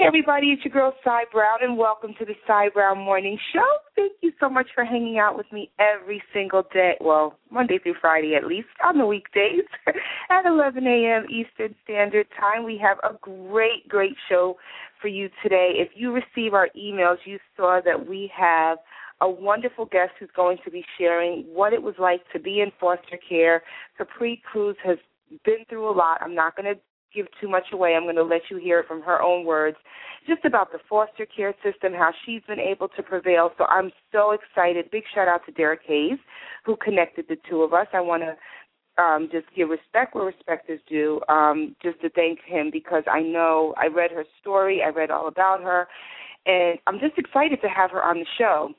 Hey everybody, it's your girl Sai Browne and welcome to the Sai Browne Morning Show. Thank you so much for hanging out with me every single day, well, Monday through Friday at least, on the weekdays at 11 a.m. Eastern Standard Time. We have a great, great show for you today. If you receive our emails, you saw that we have a wonderful guest who's going to be sharing what it was like to be in foster care. Capri Cruz has been through a lot. I'm not going to give too much away. I'm going to let you hear it from her own words, just about the foster care system, how she's been able to prevail. So I'm so excited. Big shout out to Derek Hayes, who connected the two of us. I want to um, just give respect where respect is due, um, just to thank him because I know I read her story, I read all about her, and I'm just excited to have her on the show.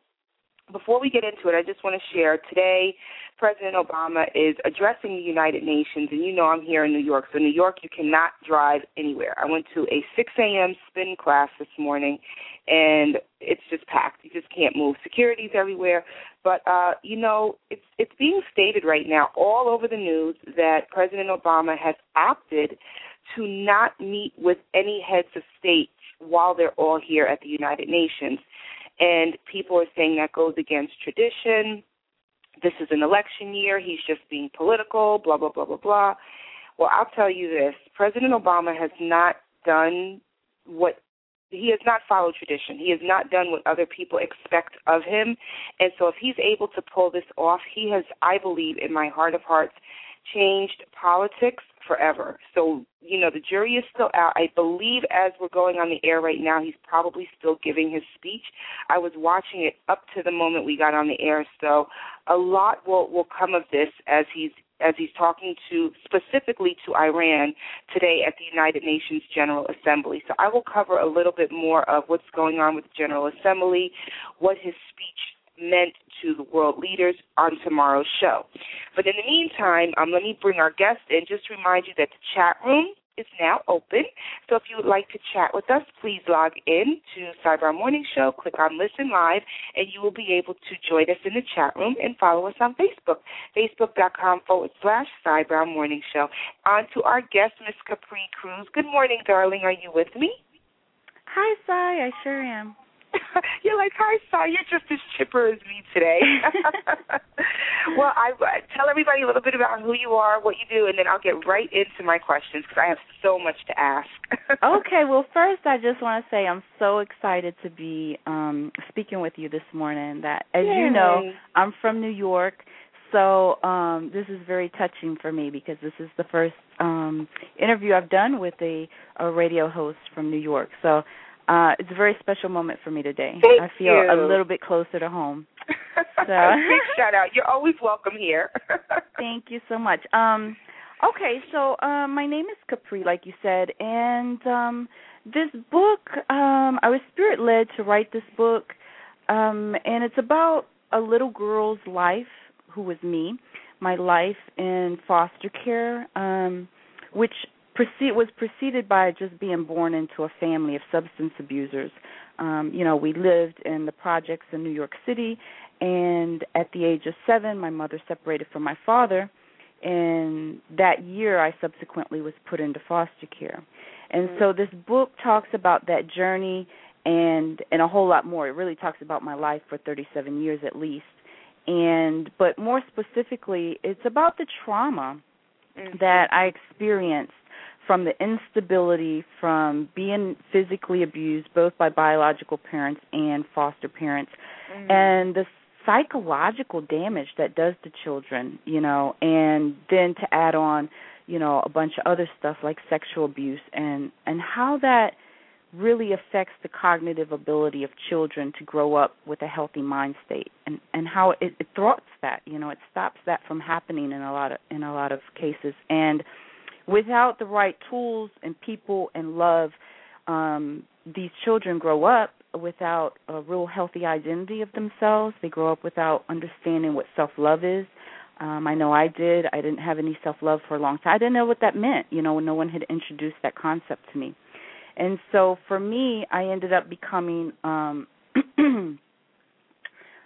Before we get into it, I just want to share today President Obama is addressing the United Nations, and you know I'm here in New York. So, New York, you cannot drive anywhere. I went to a 6 a.m. spin class this morning, and it's just packed. You just can't move. Security's everywhere. But, uh, you know, it's, it's being stated right now all over the news that President Obama has opted to not meet with any heads of state while they're all here at the United Nations. And people are saying that goes against tradition this is an election year, he's just being political, blah, blah, blah, blah, blah. Well, I'll tell you this President Obama has not done what he has not followed tradition. He has not done what other people expect of him. And so if he's able to pull this off, he has, I believe, in my heart of hearts, changed politics forever. So, you know, the jury is still out. I believe as we're going on the air right now, he's probably still giving his speech. I was watching it up to the moment we got on the air, so a lot will will come of this as he's as he's talking to specifically to Iran today at the United Nations General Assembly. So I will cover a little bit more of what's going on with the General Assembly, what his speech meant to the world leaders on tomorrow's show. But in the meantime, um, let me bring our guest in. Just to remind you that the chat room is now open. So if you would like to chat with us, please log in to Sai Browne Morning Show, click on Listen Live, and you will be able to join us in the chat room and follow us on Facebook, facebook.com forward slash Sai Browne Morning Show. On to our guest, Miss Capri Cruz. Good morning, darling. Are you with me? Hi, Sai. I sure am. you're like, hi, Saw. You're just as chipper as me today. well, I tell everybody a little bit about who you are, what you do, and then I'll get right into my questions because I have so much to ask. okay. Well, first, I just want to say I'm so excited to be um speaking with you this morning. That, as Yay. you know, I'm from New York. So um, this is very touching for me because this is the first um, interview I've done with a, a radio host from New York. So uh, it's a very special moment for me today. Thank I feel you. a little bit closer to home. So. Big shout out. You're always welcome here. Thank you so much. Um, okay, so uh, my name is Capri, like you said, and um, this book, um, I was spirit led to write this book, um, and it's about a little girl's life, who was me, my life in foster care, um, which precede, was preceded by just being born into a family of substance abusers. Um, you know, we lived in the projects in New York City, and at the age of seven, my mother separated from my father. And that year, I subsequently was put into foster care. And so this book talks about that journey and and a whole lot more. It really talks about my life for 37 years at least. And but more specifically, it's about the trauma Mm-hmm. that I experienced from the instability from being physically abused both by biological parents and foster parents Mm-hmm. and the psychological damage that does to children you know and then to add on you know a bunch of other stuff like sexual abuse and and how that really affects the cognitive ability of children to grow up with a healthy mind state and and how it, it thwarts that you know it stops that from happening in a lot of in a lot of cases and without the right tools and people and love um these children grow up without a real healthy identity of themselves. They grow up without understanding what self love is. Um i know i did. I didn't have any self love for a long time. I didn't know what that meant you know no one had introduced that concept to me. And so for me i ended up becoming um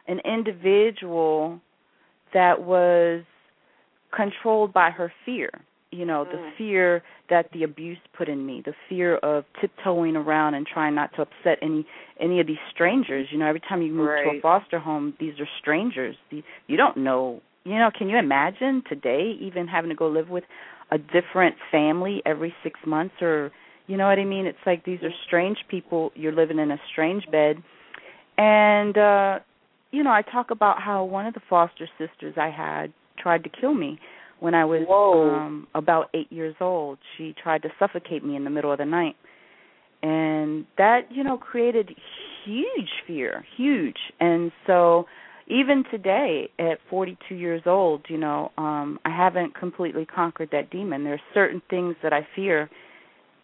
an individual that was controlled by her fear you know the Mm. fear that the abuse put in me the fear of tiptoeing around and trying not to upset any any of these strangers. You know every time you move to a foster home these are strangers. You, you don't know you know can you imagine today even having to go live with a different family every 6 months or you know what i mean? It's like these are strange people. You're living in a strange bed. And uh you know i talk about how one of the foster sisters i had tried to kill me when I was um about 8 years old. She tried to suffocate me in the middle of the night. And that, you know, created huge fear, huge. And so even today at 42 years old, you know, um I haven't completely conquered that demon. There's certain things that I fear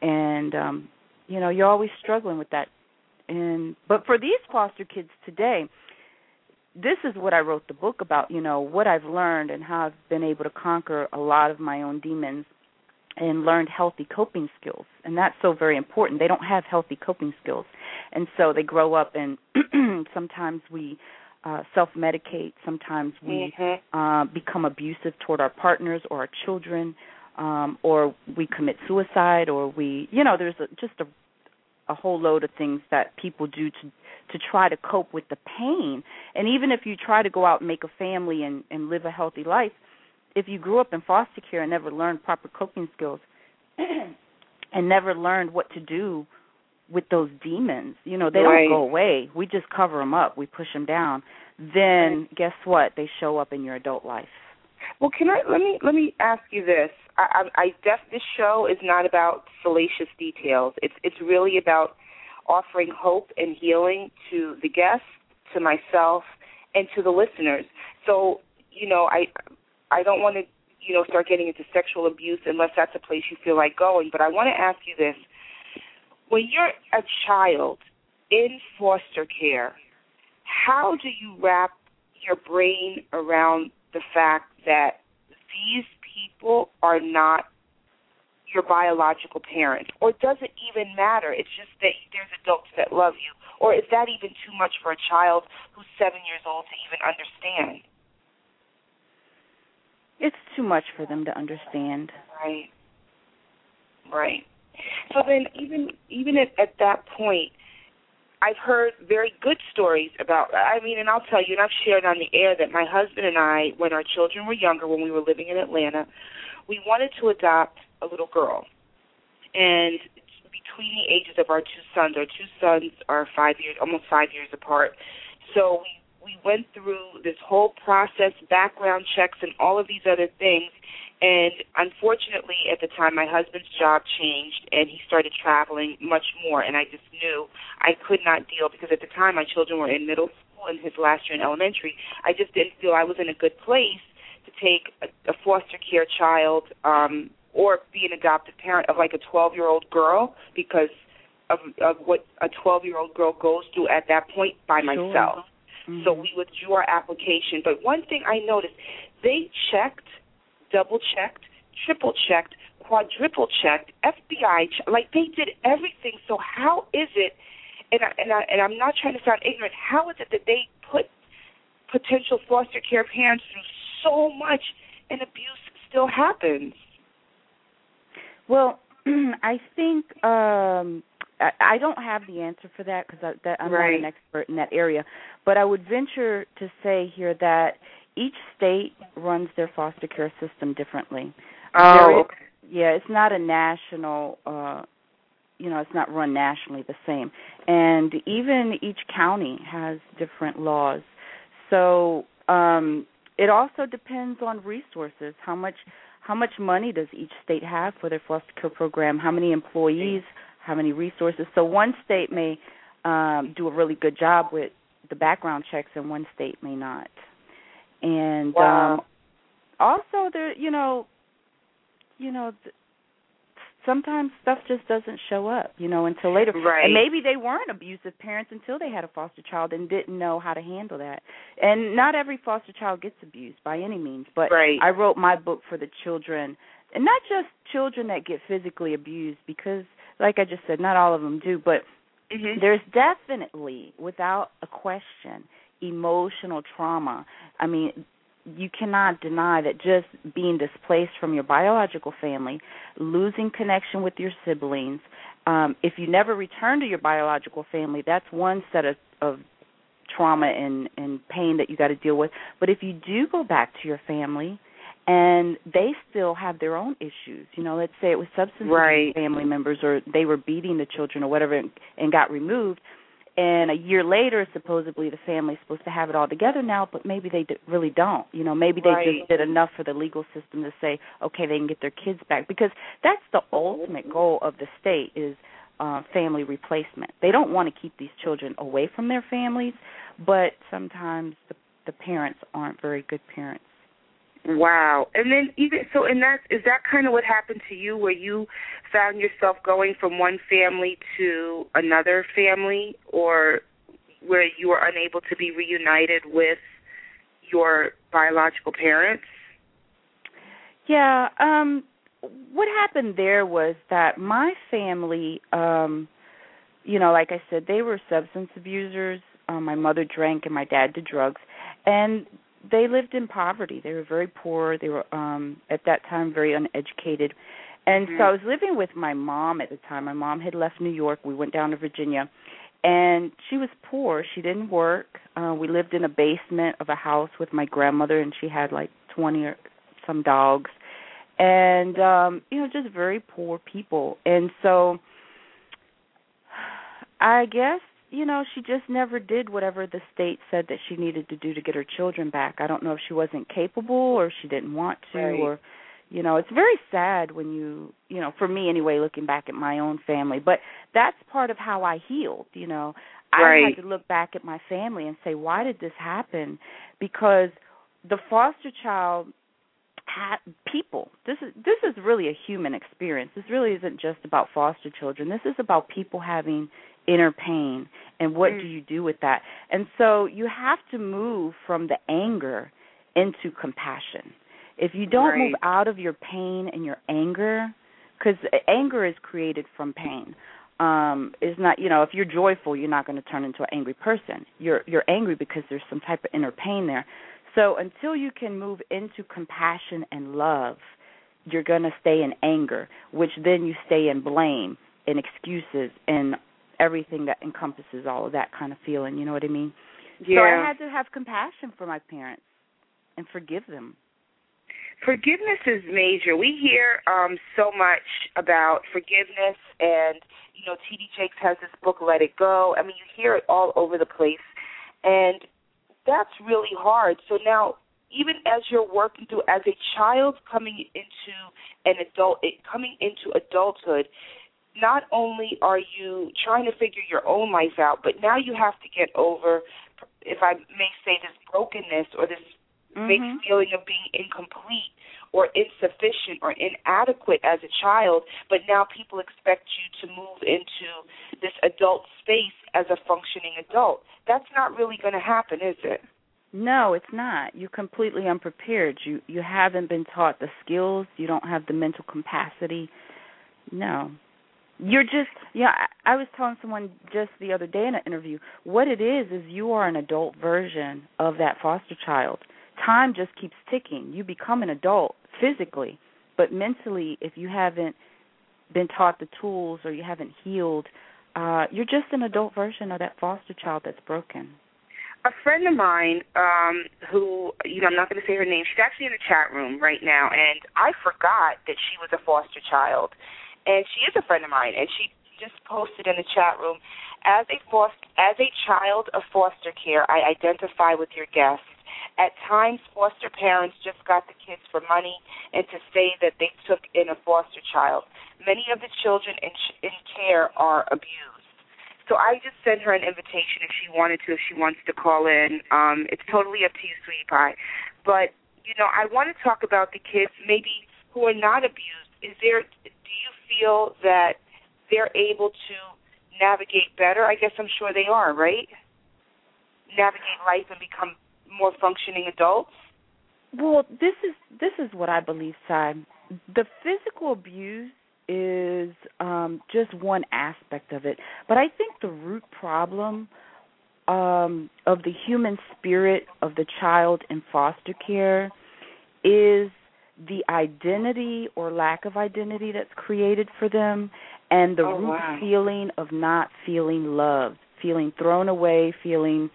and um you know, you're always struggling with that. And but for these foster kids today, this is what I wrote the book about, you know, what I've learned and how I've been able to conquer a lot of my own demons and learned healthy coping skills. And that's so very important. They don't have healthy coping skills. And so they grow up and sometimes we uh self-medicate, sometimes we Mhm. uh, become abusive toward our partners or our children, um, or we commit suicide, or we, you know, there's a, just a a whole load of things that people do to to try to cope with the pain. And even if you try to go out and make a family and and live a healthy life, if you grew up in foster care and never learned proper coping skills and never learned what to do with those demons, you know, they Right. don't go away. We just cover them up. We push them down. Then guess what? They show up in your adult life. Well, can I let me let me ask you this? I, I, I def, this show is not about salacious details. It's it's really about offering hope and healing to the guests, to myself, and to the listeners. So you know, I I don't want to you know start getting into sexual abuse unless that's a place you feel like going. But I want to ask you this: when you're a child in foster care, how do you wrap your brain around the fact that these people are not your biological parents? Or does it even matter? It's just that there's adults that love you. Or is that even too much for a child who's seven years old to even understand? It's too much for them to understand. Right. Right. So then even even at, at that point I've heard very good stories about I mean and I'll tell you and I've shared on the air that my husband and I when our children were younger when we were living in Atlanta we wanted to adopt a little girl. And between the ages of our two sons, our two sons are 5 years almost 5 years apart. So we we went through this whole process, background checks and all of these other things and unfortunately, at the time, my husband's job changed, and he started traveling much more. And I just knew I could not deal because at the time my children were in middle school and his last year in elementary. I just didn't feel I was in a good place to take a, a foster care child um, or be an adoptive parent of like a 12-year-old girl because of of what a 12-year-old girl goes through at that point by Sure. myself. Mhm. So we withdrew our application. But one thing I noticed, they checked, double checked, triple checked, quadruple checked, FBI, ch- like they did everything. So how is it? And I, and I, and I'm not trying to sound ignorant. How is it that they put potential foster care parents through so much, and abuse still happens? Well, I think um I, I don't have the answer for that because that I'm not an expert in that area. But I would venture to say here that each state runs their foster care system differently. There is- Yeah, it's not a national uh you know, it's not run nationally the same. And even each county has different laws. So, um it also depends on resources. How much how much money does each state have for their foster care program? How many employees? How many resources? So one state may um, do a really good job with the background checks, and one state may not. And wow. um, also, there, you know, you know, th- sometimes stuff just doesn't show up, you know, until later. Right. And maybe they weren't abusive parents until they had a foster child and didn't know how to handle that. And not every foster child gets abused by any means, but Right. I wrote my book for the children, and not just children that get physically abused because like I just said, not all of them do, but hmm there's definitely, without a question, emotional trauma. I mean, you cannot deny that just being displaced from your biological family, losing connection with your siblings, um, if you never return to your biological family, that's one set of, of trauma and, and pain that you got to deal with. But if you do go back to your family, and they still have their own issues. You know, let's say it was substance Right. family members, or they were beating the children, or whatever, and, and got removed. And a year later, supposedly the family's supposed to have it all together now, but maybe they d- really don't. You know, maybe they Right. just did enough for the legal system to say, okay, they can get their kids back, because that's the ultimate goal of the state is uh, family replacement. They don't want to keep these children away from their families, but sometimes the, the parents aren't very good parents. Wow. And then even so and that is is that kind of what happened to you where you found yourself going from one family to another family or where you were unable to be reunited with your biological parents? Yeah, um what happened there was that my family um you know, like I said, they were substance abusers. Um, my mother drank and my dad did drugs and they lived in poverty. They were very poor. They were um at that time very uneducated. And so I was living with my mom at the time. My mom had left New York. We went down to Virginia. And she was poor. She didn't work. Uh we lived in a basement of a house with my grandmother and she had like 20 or some dogs. And um you know, just very poor people. And so I guess you know she just never did whatever the state said that she needed to do to get her children back. I don't know if she wasn't capable or she didn't want to Right. or you know, it's very sad when you, you know, for me anyway looking back at my own family, but that's part of how I healed, you know. I had to look back at my family and say, why did this happen? Because the foster child had people. This is this is really a human experience. This really isn't just about foster children. This is about people having inner pain and what Mm. do you do with that? And so you have to move from the anger into compassion. If you don't move out of your pain and your anger, because anger is created from pain. Um, is not you know if you're joyful, you're not going to turn into an angry person. You're you're angry because there's some type of inner pain there. So until you can move into compassion and love, you're going to stay in anger, which then you stay in blame and excuses and everything that encompasses all of that kind of feeling. You know what I mean? Yeah. So I had to have compassion for my parents and forgive them. Forgiveness is major. We hear um so much about forgiveness and you know, TD Jakes has this book Let It Go. I mean, you hear it all over the place. And that's really hard. So now even as you're working through as a child coming into an adult coming into adulthood, not only are you trying to figure your own life out, but now you have to get over if I may say this brokenness or this big Mhm. feeling of being incomplete or insufficient or inadequate as a child, but now people expect you to move into this adult space as a functioning adult. That's not really going to happen, is it? No, it's not. You're completely unprepared. You you haven't been taught the skills. You don't have the mental capacity. No. You're just yeah, I, I was telling someone just the other day in an interview, what it is is you are an adult version of that foster child. Time just keeps ticking. You become an adult physically, but mentally if you haven't been taught the tools or you haven't healed, uh you're just an adult version of that foster child that's broken. a friend of mine um who you know I'm not going to say her name she's actually in the chat room right now and I forgot that she was a foster child and she is a friend of mine and she just posted in the chat room as a foster as a child of foster care I identify with your guests at times foster parents just got the kids for money and to say that they took in a foster child many of the children in in care are abused so I just sent her an invitation if she wanted to, if she wants to call in. Um, it's totally up to you, sweetie pie. But you know, I want to talk about the kids maybe who are not abused. Is there? Do you feel that they're able to navigate better? I guess I'm sure they are, right? Navigate life and become more functioning adults. Well, this is this is what I believe, Sai. The physical abuse is um, just one aspect of it. But I think the root problem um, of the human spirit of the child in foster care is the identity or lack of identity that's created for them and the oh, root wow. feeling of not feeling loved, feeling thrown away, feeling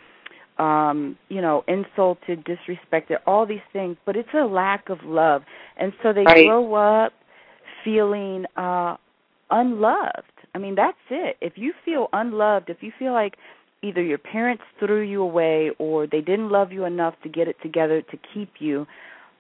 um you know insulted disrespected all these things but it's a lack of love and so they right. grow up feeling uh unloved. I mean, that's it. If you feel unloved, if you feel like either your parents threw you away or they didn't love you enough to get it together to keep you,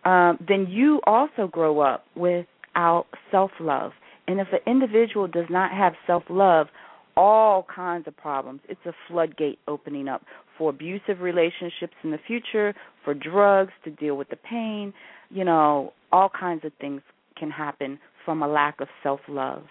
um, then you also grow up without self love. And if an individual does not have self love, all kinds of problems. It's a floodgate opening up for abusive relationships in the future, for drugs to deal with the pain. You know, all kinds of things can happen from a lack of self love.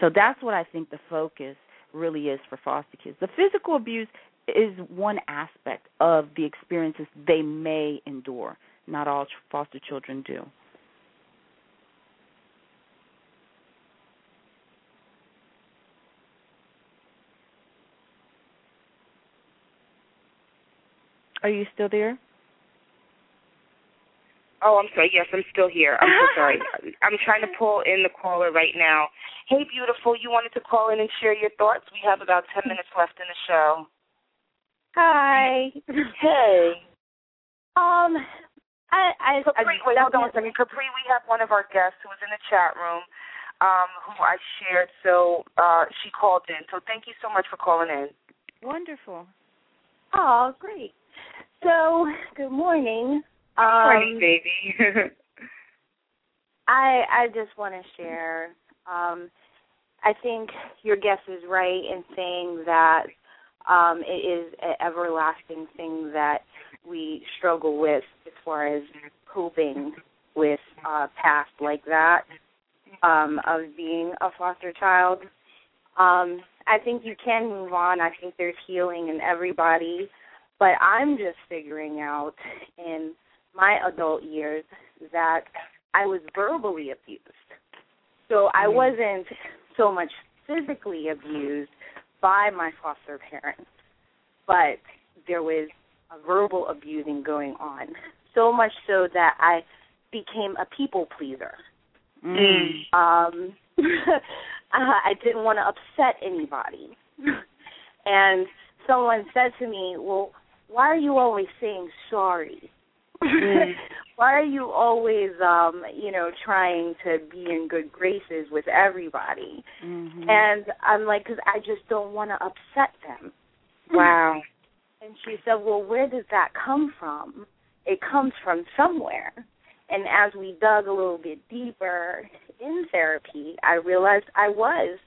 So that's what I think the focus really is for foster kids. The physical abuse is one aspect of the experiences they may endure. Not all foster children do. Are you still there? Oh, I'm sorry. Yes, I'm still here. I'm so sorry. I'm trying to pull in the caller right now. Hey, beautiful. You wanted to call in and share your thoughts? We have about 10 minutes left in the show. Hi. Hey. Um, I, I, Capri, I wait, hold on a second. Capri, we have one of our guests who was in the chat room, um, who I shared. So uh, she called in. So thank you so much for calling in. Wonderful. Oh, great. So, good morning. Good morning, Um, baby. I I just want to share. Um, I think your guest is right in saying that um, it is an everlasting thing that we struggle with as far as coping with uh, past like that um, of being a foster child. Um, I think you can move on. I think there's healing in everybody, but I'm just figuring out in my adult years that I was verbally abused. So I wasn't so much physically abused by my foster parents, but there was a verbal abusing going on. So much so that I became a people pleaser. Mm. Um, uh, I didn't want to upset anybody. and someone said to me, "Well, why are you always saying sorry? why are you always, um, you know, trying to be in good graces with everybody?" Mhm. And I'm like, "Cause I just don't want to upset them." wow. And she said, Well, where does that come from? It comes from somewhere. And as we dug a little bit deeper in therapy, I realized I was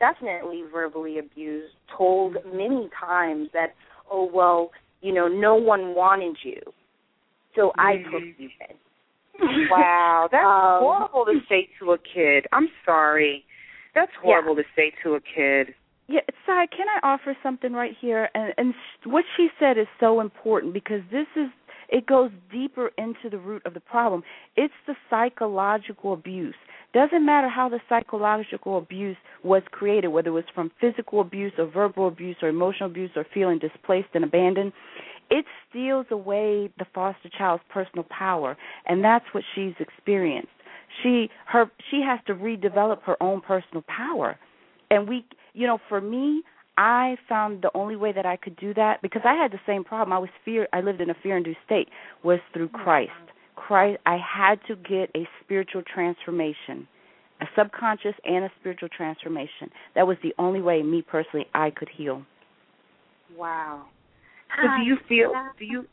definitely verbally abused, told many times that, oh, well, you know, no one wanted you. So I took you in. Wow, that's Um, horrible to say to a kid. I'm sorry. That's horrible to say to a kid. Yeah, Sai, can I offer something right here? And and what she said is so important because this is it goes deeper into the root of the problem. It's the psychological abuse. Doesn't matter how the psychological abuse was created, whether it was from physical abuse or verbal abuse or emotional abuse or feeling displaced and abandoned. It steals away the foster child's personal power, and that's what she's experienced. She her she has to redevelop her own personal power and we you know for me I found the only way that I could do that because I had the same problem. I was fear. I lived in a fear-induced state. Was through mm-hmm. Christ. Christ. I had to get a spiritual transformation, a subconscious and a spiritual transformation. That was the only way, me personally, I could heal. Wow. So do you feel? Do you?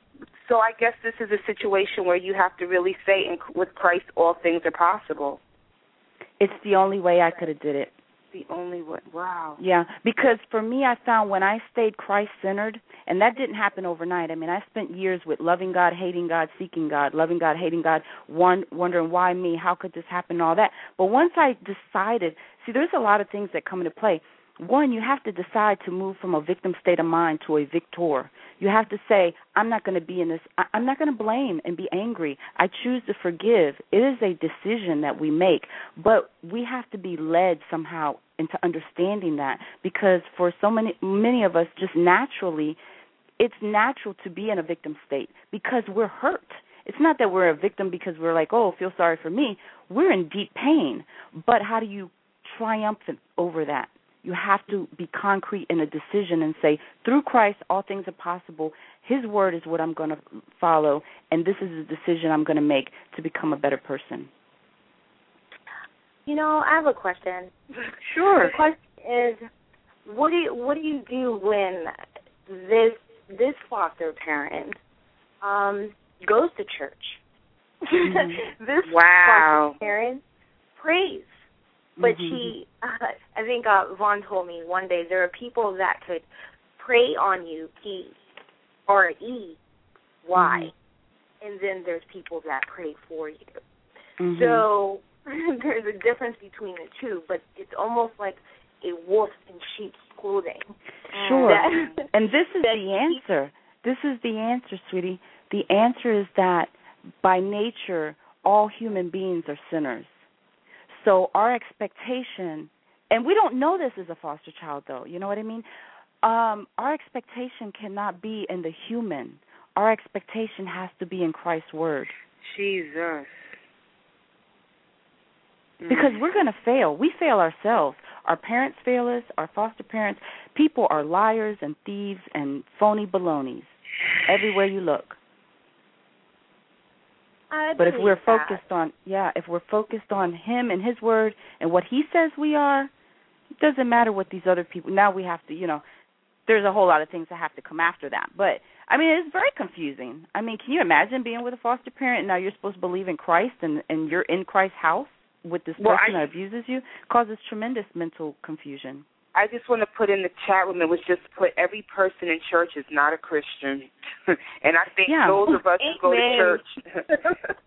So I guess this is a situation where you have to really say, in, with Christ, all things are possible. It's the only way I could have did it. The only way. Wow. Yeah, because for me, I found when I stayed Christ centered, and that didn't happen overnight. I mean, I spent years with loving God, hating God, seeking God, loving God, hating God, one wondering why me, how could this happen, and all that. But once I decided, see, there's a lot of things that come into play one, you have to decide to move from a victim state of mind to a victor. You have to say, I'm not going to be in this, I'm not going to blame and be angry. I choose to forgive. It is a decision that we make, but we have to be led somehow into understanding that because for so many, many of us, just naturally, it's natural to be in a victim state because we're hurt. It's not that we're a victim because we're like, oh, feel sorry for me. We're in deep pain. But how do you triumph over that? You have to be concrete in a decision and say, through Christ, all things are possible. His word is what I'm going to follow, and this is the decision I'm going to make to become a better person. You know, I have a question. Sure. The question is, what do you what do you do when this this foster parent um goes to church? Mm-hmm. this wow. foster parent prays but mm-hmm. she, uh, I think uh, Vaughn told me one day there are people that could pray on you, P R E Y, mm-hmm. and then there's people that pray for you. Mm-hmm. So there's a difference between the two, but it's almost like a wolf in sheep's clothing. Sure. That, and this is the answer. This is the answer, sweetie. The answer is that by nature, all human beings are sinners. So our expectation, and we don't know this as a foster child, though. You know what I mean? Um, our expectation cannot be in the human. Our expectation has to be in Christ's word. Jesus. Because Mm. we're going to fail. We fail ourselves. Our parents fail us, our foster parents. People are liars and thieves and phony balonies everywhere you look. I But if we're that. focused on yeah, if we're focused on him and his word and what he says we are, it doesn't matter what these other people now we have to, you know, there's a whole lot of things that have to come after that. But I mean it's very confusing. I mean, can you imagine being with a foster parent and now you're supposed to believe in Christ and and you're in Christ's house with this Well, person I- that abuses you? Causes tremendous mental confusion. I just want to put in the chat room. It was just put every person in church is not a Christian, and I think Yeah. those of us who go to church.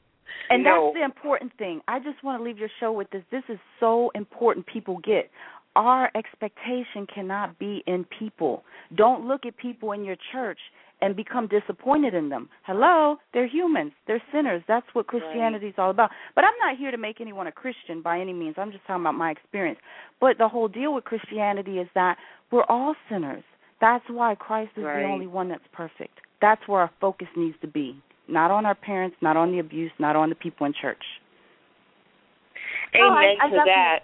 And know. that's the important thing. I just want to leave your show with this. This is so important people get. Our expectation cannot be in people. Don't look at people in your church and become disappointed in them. Hello, they're humans. They're sinners. That's what Christianity is all about. But I'm not here to make anyone a Christian by any means. I'm just talking about my experience. But the whole deal with Christianity is that we're all sinners. That's why Christ is Right. the only one that's perfect. That's where our focus needs to be. Not on our parents, not on the abuse, not on the people in church. Amen I, I to that.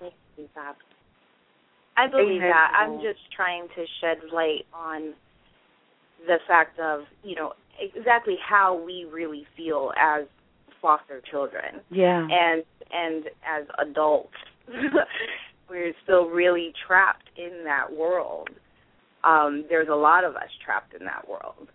that. I believe Amen that. I'm just trying to shed light on the fact of, you know, exactly how we really feel as foster children. Yeah. And and as adults we're still really trapped in that world. Um, there's a lot of us trapped in that world.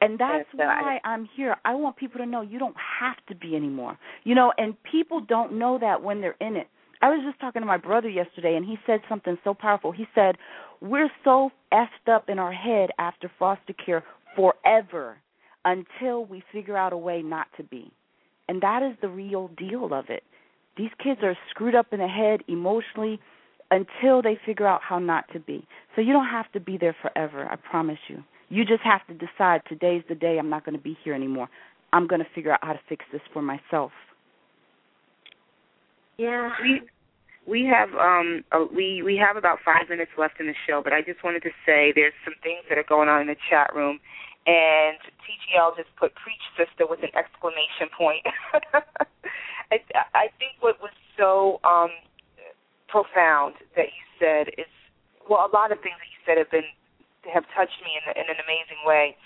And that's And so I- why I'm here. I want people to know you don't have to be anymore. You know, and people don't know that when they're in it. I was just talking to my brother yesterday and he said something so powerful. He said, We're so effed up in our head after foster care forever until we figure out a way not to be. And that is the real deal of it. These kids are screwed up in the head emotionally until they figure out how not to be. So you don't have to be there forever, I promise you. You just have to decide today's the day I'm not going to be here anymore. I'm going to figure out how to fix this for myself. Yeah. We have um uh, we we have about five minutes left in the show, but I just wanted to say there's some things that are going on in the chat room, and TGL just put "preach, sister" with an exclamation point. I I think what was so um profound that you said is well, a lot of things that you said have been have touched me in, in an amazing way.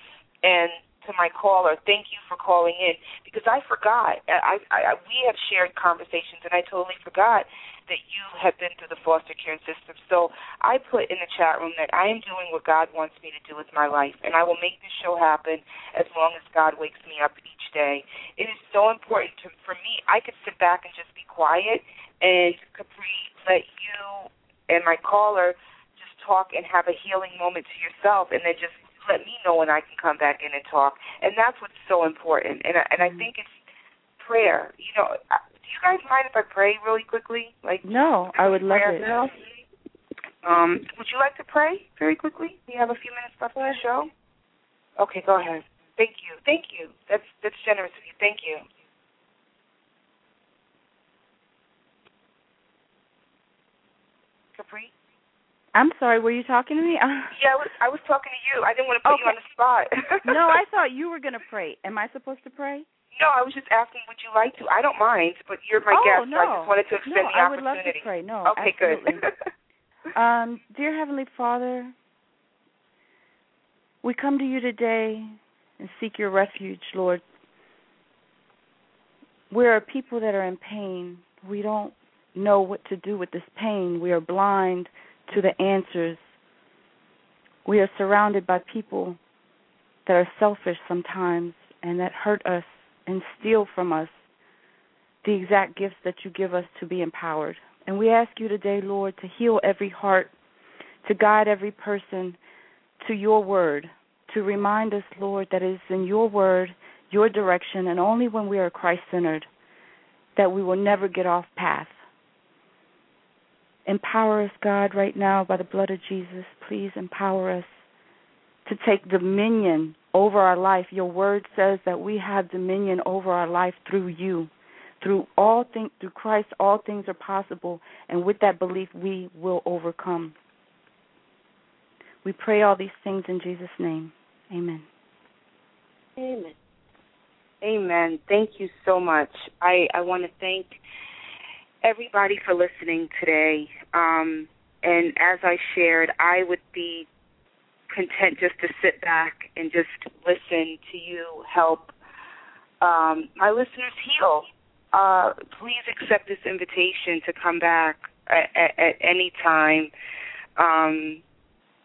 And to my caller, thank you for calling in because I forgot. I, I, I we have shared conversations, and I totally forgot that you have been through the foster care system. So I put in the chat room that I am doing what God wants me to do with my life, and I will make this show happen as long as God wakes me up each day. It is so important to, for me. I could sit back and just be quiet, and Capri let you and my caller just talk and have a healing moment to yourself, and then just let me know when I can come back in and talk. And that's what's so important. And I, and I mm-hmm. think it's prayer. You know, you guys mind if I pray really quickly? Like No, I would love it. Now? Um, would you like to pray very quickly? We have a few minutes left on the show. Okay, go ahead. Thank you. Thank you. That's that's generous of you. Thank you. Capri? I'm sorry, were you talking to me? yeah, I was I was talking to you. I didn't want to put okay. you on the spot. no, I thought you were going to pray. Am I supposed to pray? No, I was just asking, would you like to? I don't mind, but you're my oh, guest, no. so I just wanted to extend no, the opportunity. I would love to pray. No, okay, absolutely. good. um, dear Heavenly Father, we come to you today and seek your refuge, Lord. We are people that are in pain. We don't know what to do with this pain. We are blind to the answers. We are surrounded by people that are selfish sometimes and that hurt us and steal from us the exact gifts that you give us to be empowered. And we ask you today, Lord, to heal every heart, to guide every person to your word, to remind us, Lord, that it is in your word, your direction, and only when we are Christ centered that we will never get off path. Empower us, God, right now by the blood of Jesus. Please empower us to take dominion over our life. Your word says that we have dominion over our life through you. Through all things through Christ all things are possible and with that belief we will overcome. We pray all these things in Jesus name. Amen. Amen. Amen. Thank you so much. I, I want to thank everybody for listening today. Um, and as I shared, I would be content just to sit back and just listen to you help um, my listeners heal. Uh, please accept this invitation to come back at, at, at any time um,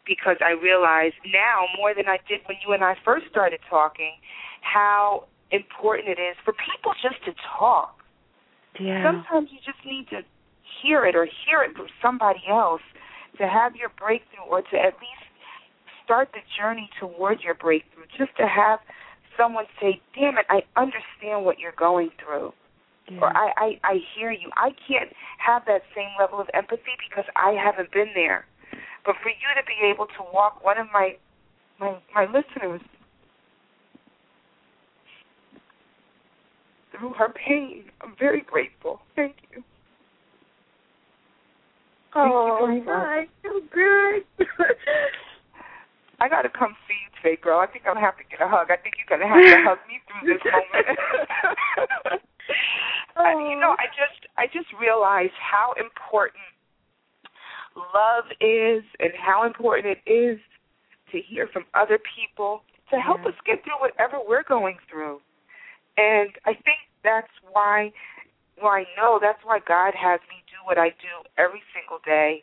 because I realize now more than I did when you and I first started talking how important it is for people just to talk. Yeah. Sometimes you just need to hear it or hear it from somebody else to have your breakthrough or to at least start the journey towards your breakthrough, just to have someone say, "Damn it, I understand what you're going through," yeah. or I, "I I hear you." I can't have that same level of empathy because I haven't been there. But for you to be able to walk one of my my my listeners through her pain, I'm very grateful. Thank you. Thank oh, you my, so good. I got to come see you today, girl. I think I'm gonna have to get a hug. I think you're gonna have to hug me through this moment. oh. I, you know, I just I just realized how important love is and how important it is to hear from other people to help yeah. us get through whatever we're going through. And I think that's why well I know that's why God has me do what I do every single day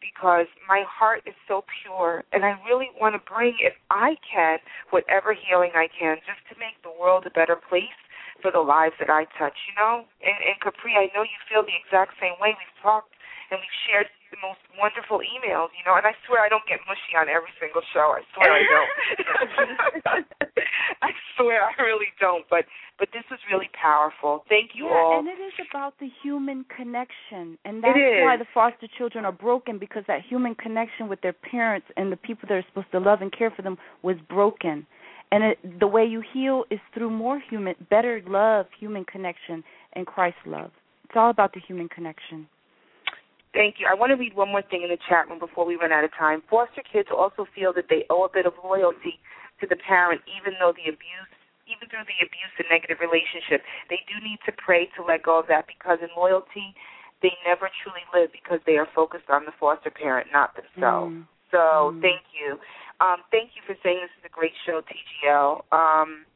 because my heart is so pure and I really want to bring, if I can, whatever healing I can just to make the world a better place for the lives that I touch, you know? And, and Capri, I know you feel the exact same way. We've talked and we've shared the most wonderful emails, you know, and I swear I don't get mushy on every single show. I swear I don't. I swear I really don't. But but this was really powerful. Thank you yeah, all. and it is about the human connection, and that's why the foster children are broken because that human connection with their parents and the people that are supposed to love and care for them was broken. And it, the way you heal is through more human, better love, human connection, and Christ love. It's all about the human connection. Thank you. I want to read one more thing in the chat room before we run out of time. Foster kids also feel that they owe a bit of loyalty to the parent, even though the abuse, even through the abuse and negative relationship. They do need to pray to let go of that because in loyalty they never truly live because they are focused on the foster parent, not themselves. Mm. So Mm. thank you. Um, thank you for saying this is a great show, TGL. Um,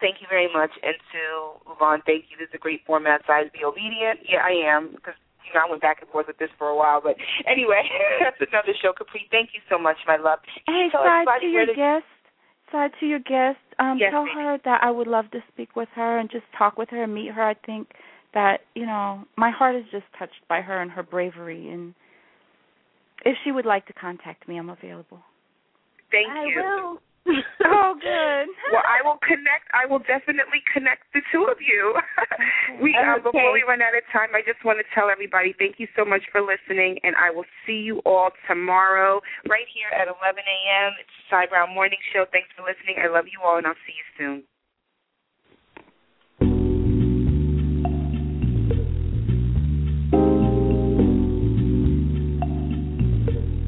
thank you very much. And to Yvonne, thank you. This is a great format. Size be obedient. Yeah, I am because you know I went back and forth with this for a while. But anyway, that's another show. Capri, thank you so much, my love. Hey, Tell side to your to- guest. Side to your guest. Um, Yes, tell baby. her that I would love to speak with her and just talk with her and meet her. I think that you know my heart is just touched by her and her bravery. And if she would like to contact me, I'm available. Thank I you. will. Oh, good. Well, I will connect. I will definitely connect the two of you. we um, before we run out of time, I just want to tell everybody thank you so much for listening, and I will see you all tomorrow right here at 11 a.m. It's the Sai Browne Morning Show. Thanks for listening. I love you all, and I'll see you soon.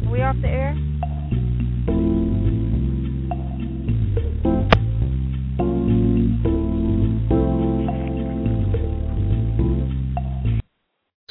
Are we off the air?